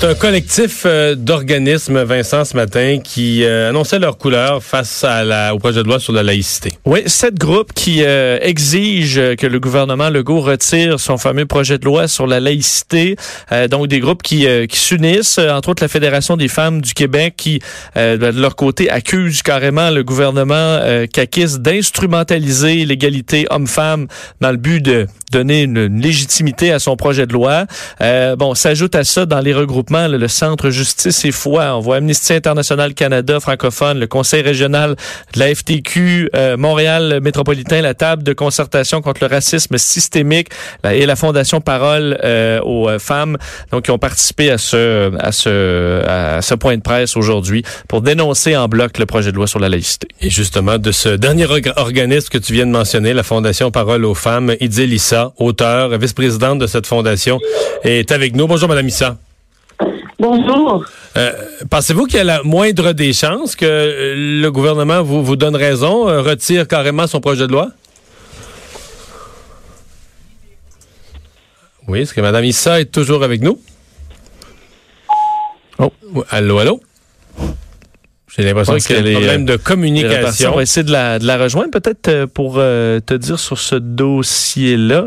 C'est un collectif euh, d'organismes, Vincent, ce matin, qui euh, annonçait leur couleur face à la, au projet de loi sur la laïcité. Oui, sept groupes qui euh, exigent que le gouvernement Legault retire son fameux projet de loi sur la laïcité. donc, des groupes qui, qui s'unissent, entre autres la Fédération des femmes du Québec, qui, de leur côté, accuse carrément le gouvernement euh, d'instrumentaliser l'égalité homme-femme dans le but de donner une, légitimité à son projet de loi. bon, s'ajoute à ça dans les regroupements le Centre Justice et Foi. On voit Amnesty International Canada francophone, le Conseil régional de la FTQ, euh, Montréal métropolitain, la table de concertation contre le racisme systémique et la Fondation Parole euh, aux euh, femmes, donc qui ont participé à ce à ce à ce point de presse aujourd'hui pour dénoncer en bloc le projet de loi sur la laïcité. Et justement de ce dernier organisme que tu viens de mentionner, la Fondation Parole aux femmes, Idil auteur, vice-présidente de cette fondation, est avec nous. Bonjour Madame Issa. Bonjour. Euh, Pensez-vous qu'il y a la moindre des chances que euh, le gouvernement vous, vous donne raison, euh, retire carrément son projet de loi? Oui, est-ce que Mme Issa est toujours avec nous? Oh, allô, allô? J'ai l'impression qu'il y a des problèmes de communication. On va essayer de la, de la rejoindre peut-être euh, pour euh, te dire sur ce dossier-là.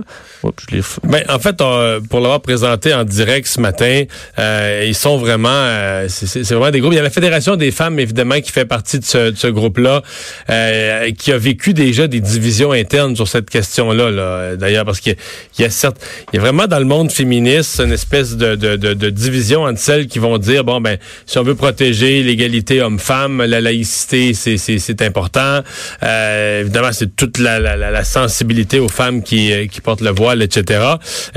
Ben, en fait, pour l'avoir présenté en direct ce matin, euh, ils sont vraiment, euh, c'est vraiment des groupes. Il y a la Fédération des femmes, évidemment, qui fait partie de ce, de ce groupe-là, qui a vécu déjà des divisions internes sur cette question-là. -là, D'ailleurs, parce qu'il y, a certes, il y a vraiment dans le monde féministe une espèce de, de, de, de division entre celles qui vont dire, bon, ben, si on veut protéger l'égalité homme-femme, la laïcité, c'est important. Euh, évidemment, c'est toute la, la, la, sensibilité aux femmes qui, euh, qui portent le voile, etc.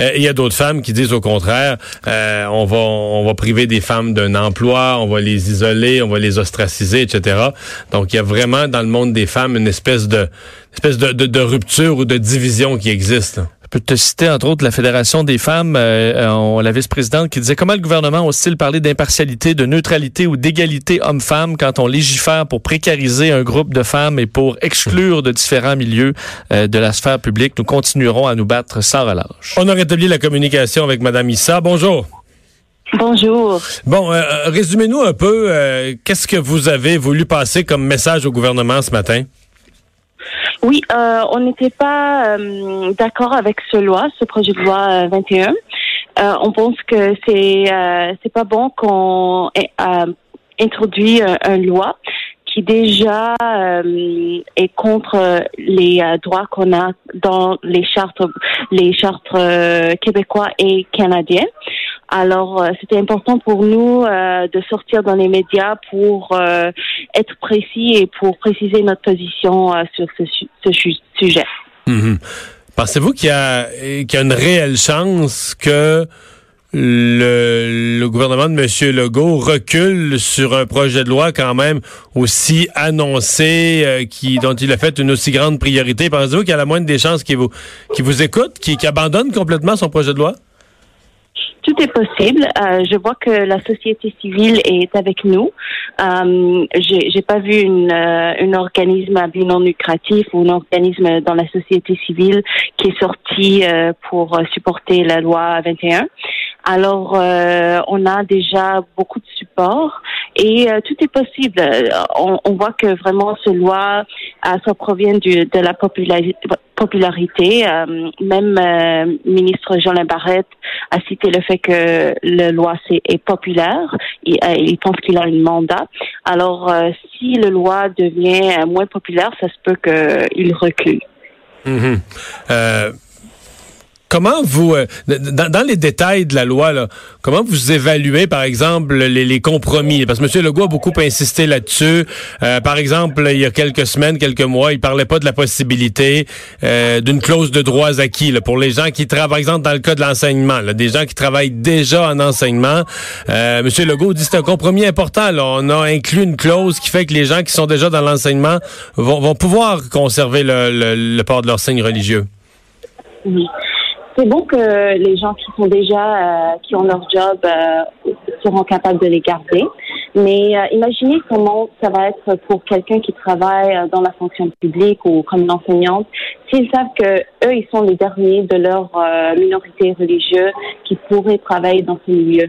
Euh, il y a d'autres femmes qui disent au contraire, euh, on va on va priver des femmes d'un emploi, on va les isoler, on va les ostraciser, etc. Donc, il y a vraiment dans le monde des femmes une espèce de espèce de, de, de rupture ou de division qui existe. Je peux te citer, entre autres, la Fédération des femmes, euh, la vice-présidente, qui disait comment le gouvernement ose-t-il parler d'impartialité, de neutralité ou d'égalité homme-femme quand on légifère pour précariser un groupe de femmes et pour exclure de différents milieux euh, de la sphère publique? Nous continuerons à nous battre sans relâche. On a rétabli la communication avec Mme Issa. Bonjour. Bonjour. Bon, euh, résumez-nous un peu, qu'est-ce que vous avez voulu passer comme message au gouvernement ce matin? Oui, euh, on n'était pas euh, d'accord avec ce loi, ce projet de loi 21. Euh, on pense que c'est c'est pas bon qu'on introduit une loi qui déjà est contre les droits qu'on a dans les chartes les chartes québécois et canadiens. Alors, euh, c'était important pour nous euh, de sortir dans les médias pour euh, être précis et pour préciser notre position sur ce, sujet. Mhm. Pensez-vous qu'il y, y a une réelle chance que le, gouvernement de M. Legault recule sur un projet de loi quand même aussi annoncé, qui, dont il a fait une aussi grande priorité? Pensez-vous qu'il y a la moindre des chances qu'il vous, qu'il vous écoute, qu'il abandonne complètement son projet de loi? Tout est possible. Euh, je vois que la société civile est avec nous. Euh, j'ai pas vu une, euh, un organisme à but non lucratif ou un organisme dans la société civile qui est sorti euh, pour supporter la loi 21. Alors, on a déjà beaucoup de support et tout est possible. On, on, voit que vraiment ce loi, ça provient du, de la popularité. Euh, même euh, ministre Jean Barrette a cité le fait que la loi est, est populaire. Il, euh, il pense qu'il a un mandat. Alors, si la loi devient moins populaire, ça se peut qu'il recule. Mm Comment vous, euh, dans, les détails de la loi, là, comment vous évaluez, par exemple, les, compromis? Parce que M. Legault a beaucoup insisté là-dessus. Euh, par exemple, il y a quelques semaines, quelques mois, il parlait pas de la possibilité euh, d'une clause de droits acquis là, pour les gens qui travaillent, par exemple, dans le cas de l'enseignement, des gens qui travaillent déjà en enseignement. M. Legault dit que c'est un compromis important. Là. On a inclus une clause qui fait que les gens qui sont déjà dans l'enseignement vont, vont pouvoir conserver le, le, port de leur signe religieux. Oui. C'est bon que les gens qui sont déjà, euh, qui ont leur job, euh, seront capables de les garder. Mais euh, imaginez comment ça va être pour quelqu'un qui travaille dans la fonction publique ou comme une enseignante, s'ils savent que eux, ils sont les derniers de leur minorité religieuse qui pourraient travailler dans ce milieu.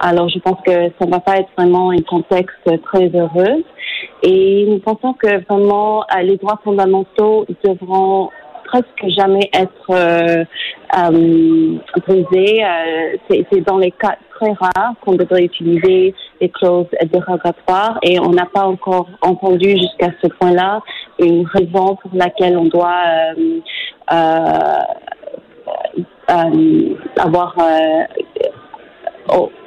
Alors, je pense que ça ne va pas être vraiment un contexte très heureux. Et nous pensons que vraiment les droits fondamentaux devront presque jamais être euh, euh, euh c'est dans les cas très rares qu'on devrait utiliser les clauses dérogatoires et on n'a pas encore entendu jusqu'à ce point-là une raison pour laquelle on doit avoir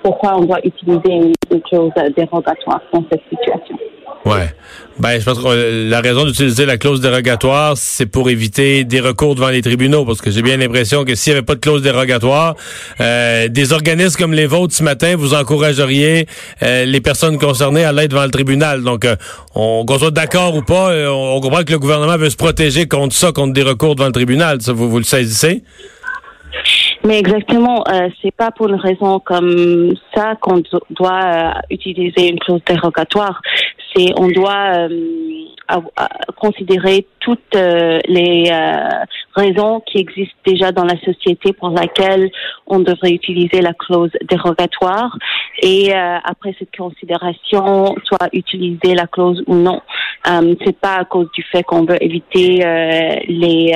pourquoi on doit utiliser une clause dérogatoire dans cette situation. Ouais. Ben, je pense que la raison d'utiliser la clause dérogatoire, c'est pour éviter des recours devant les tribunaux, parce que j'ai bien l'impression que s'il n'y avait pas de clause dérogatoire, euh, des organismes comme les vôtres ce matin, vous encourageriez euh, les personnes concernées à l'aide devant le tribunal. Donc, euh, on, qu'on soit d'accord ou pas, on, comprend que le gouvernement veut se protéger contre ça, contre des recours devant le tribunal. Ça, vous, vous le saisissez? Mais exactement, euh, c'est pas pour une raison comme ça qu'on doit utiliser une clause dérogatoire c'est on doit euh, considérer toutes euh, les euh, raisons qui existent déjà dans la société pour laquelle on devrait utiliser la clause dérogatoire et après cette considération soit utiliser la clause ou non. c'est pas à cause du fait qu'on veut éviter les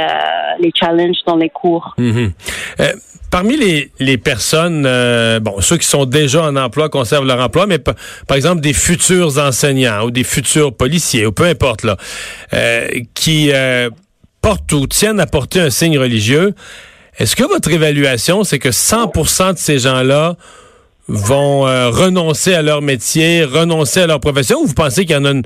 les challenges dans les cours. Mm-hmm. Parmi les, les personnes, euh, bon, ceux qui sont déjà en emploi conservent leur emploi, mais par exemple des futurs enseignants ou des futurs policiers ou peu importe là, euh, qui euh, portent ou tiennent à porter un signe religieux, est-ce que votre évaluation, c'est que 100% de ces gens-là vont euh, renoncer à leur métier, renoncer à leur profession, ou vous pensez qu'il y en a une,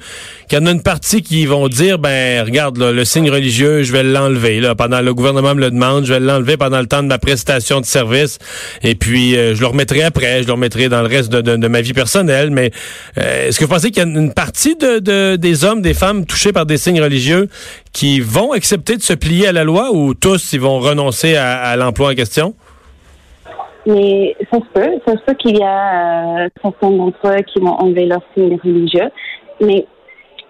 y en a une partie qui vont dire, ben regarde, le signe religieux, je vais l'enlever. Là, pendant le gouvernement me le demande, je vais l'enlever pendant le temps de ma prestation de service, et puis euh, je le remettrai après, je le remettrai dans le reste de, de, ma vie personnelle. Mais euh, est-ce que vous pensez qu'il y a une partie de, de, des hommes, des femmes touchés par des signes religieux qui vont accepter de se plier à la loi, ou tous ils vont renoncer à l'emploi en question? Mais ça se peut. Ça se peut qu'il y a euh, certains d'entre eux qui vont enlever leur signe religieux. Mais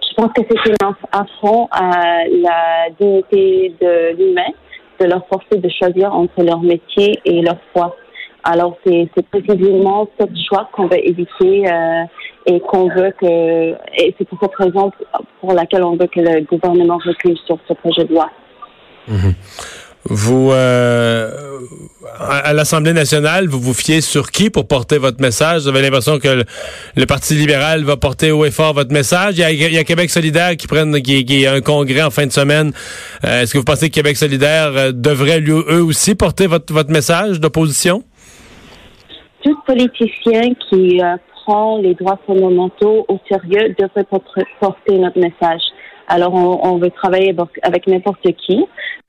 je pense que c'est un affront à la dignité de l'humain de leur forcer de choisir entre leur métier et leur foi. Alors, c'est précisément ce choix qu'on veut éviter euh, et qu'on veut que... Et c'est pour cette raison pour laquelle on veut que le gouvernement recule sur ce projet de loi. Mm-hmm. Vous, euh, à l'Assemblée nationale, vous vous fiez sur qui pour porter votre message? Vous avez l'impression que le, Parti libéral va porter haut et fort votre message? Il y a, Québec solidaire qui prennent qui, a un congrès en fin de semaine. Euh, est-ce que vous pensez que Québec solidaire euh, devrait, lui, eux aussi, porter votre, votre message d'opposition? Tout politicien qui prend les droits fondamentaux au sérieux devrait porter notre message. Alors, on, veut travailler avec n'importe qui,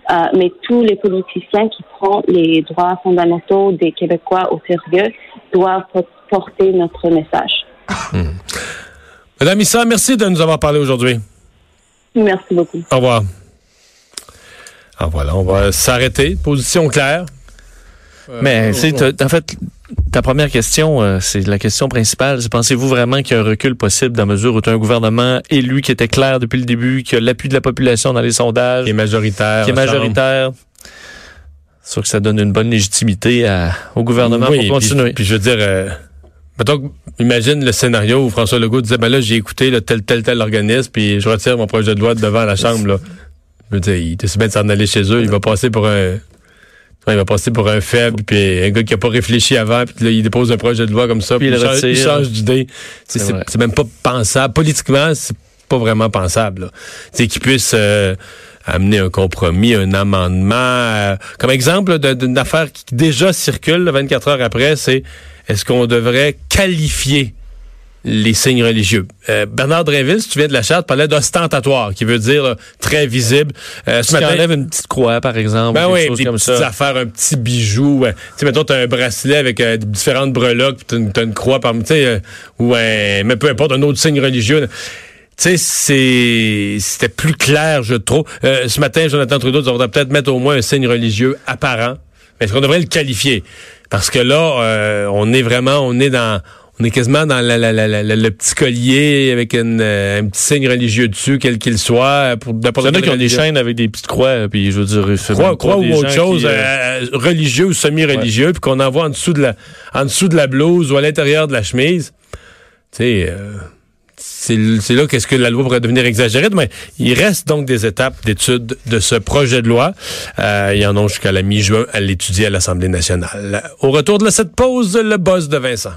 euh, mais tous les politiciens qui prennent les droits fondamentaux des Québécois au sérieux doivent porter notre message. Hmm. Madame Issa, merci de nous avoir parlé aujourd'hui. Merci beaucoup. Au revoir. Alors voilà, on va s'arrêter. Position claire. Mais c'est en fait ta première question, euh, c'est la question principale. Pensez-vous vraiment qu'il y a un recul possible dans la mesure où tu as un gouvernement élu qui était clair depuis le début, qui a l'appui de la population dans les sondages, qui est majoritaire, qui est majoritaire? C'est sûr que ça donne une bonne légitimité au gouvernement pour continuer. Puis, je veux dire, euh, mettons, imagine le scénario où François Legault disait, ben là, j'ai écouté le tel, tel, tel organisme, puis je retire mon projet de loi devant la Chambre. Là. Je veux dire, il était bien de s'en aller chez eux, il va passer pour un il va passer pour un faible, puis un gars qui a pas réfléchi avant, puis là, il dépose un projet de loi comme ça, puis, il, change, d'idée. C'est même pas pensable. Politiquement, c'est pas vraiment pensable. C'est qu'il puisse euh, amener un compromis, un amendement. Euh, comme exemple d'une affaire qui déjà circule 24 heures après, c'est est-ce qu'on devrait qualifier les signes religieux. Euh, Bernard Dréville, si tu viens de la charte, parlait d'ostentatoire, qui veut dire très visible. Euh, ce matin, une petite croix, par exemple. Ben oui, des petites affaires, un petit bijou. tu sais, mettons, t'as un bracelet avec euh, différentes breloques, puis t'as une, croix parmi, tu sais, euh, ou un, mais peu importe, un autre signe religieux. Tu sais, c'était plus clair, je trouve. ce matin, Jonathan Trudeau, on devrait peut-être mettre au moins un signe religieux apparent Est-ce qu'on devrait le qualifier? Parce que là, euh, on est vraiment, on est dans, on est quasiment dans la, la, la, le petit collier avec une, euh, un petit signe religieux dessus, quel qu'il soit. Pour Il y en a qui ont des chaînes avec des petites croix, puis je veux dire, croix, croix ou autre chose, qui, euh, religieux ou semi-religieux, ouais. puis qu'on envoie en dessous de la, en dessous de la blouse ou à l'intérieur de la chemise. Tu sais. Euh, c'est là qu'est-ce que la loi pourrait devenir exagérée. Mais il reste donc des étapes d'étude de ce projet de loi. Euh, il y en a jusqu'à la mi-juin à l'étudier à l'Assemblée nationale. Au retour de cette pause, le boss de Vincent.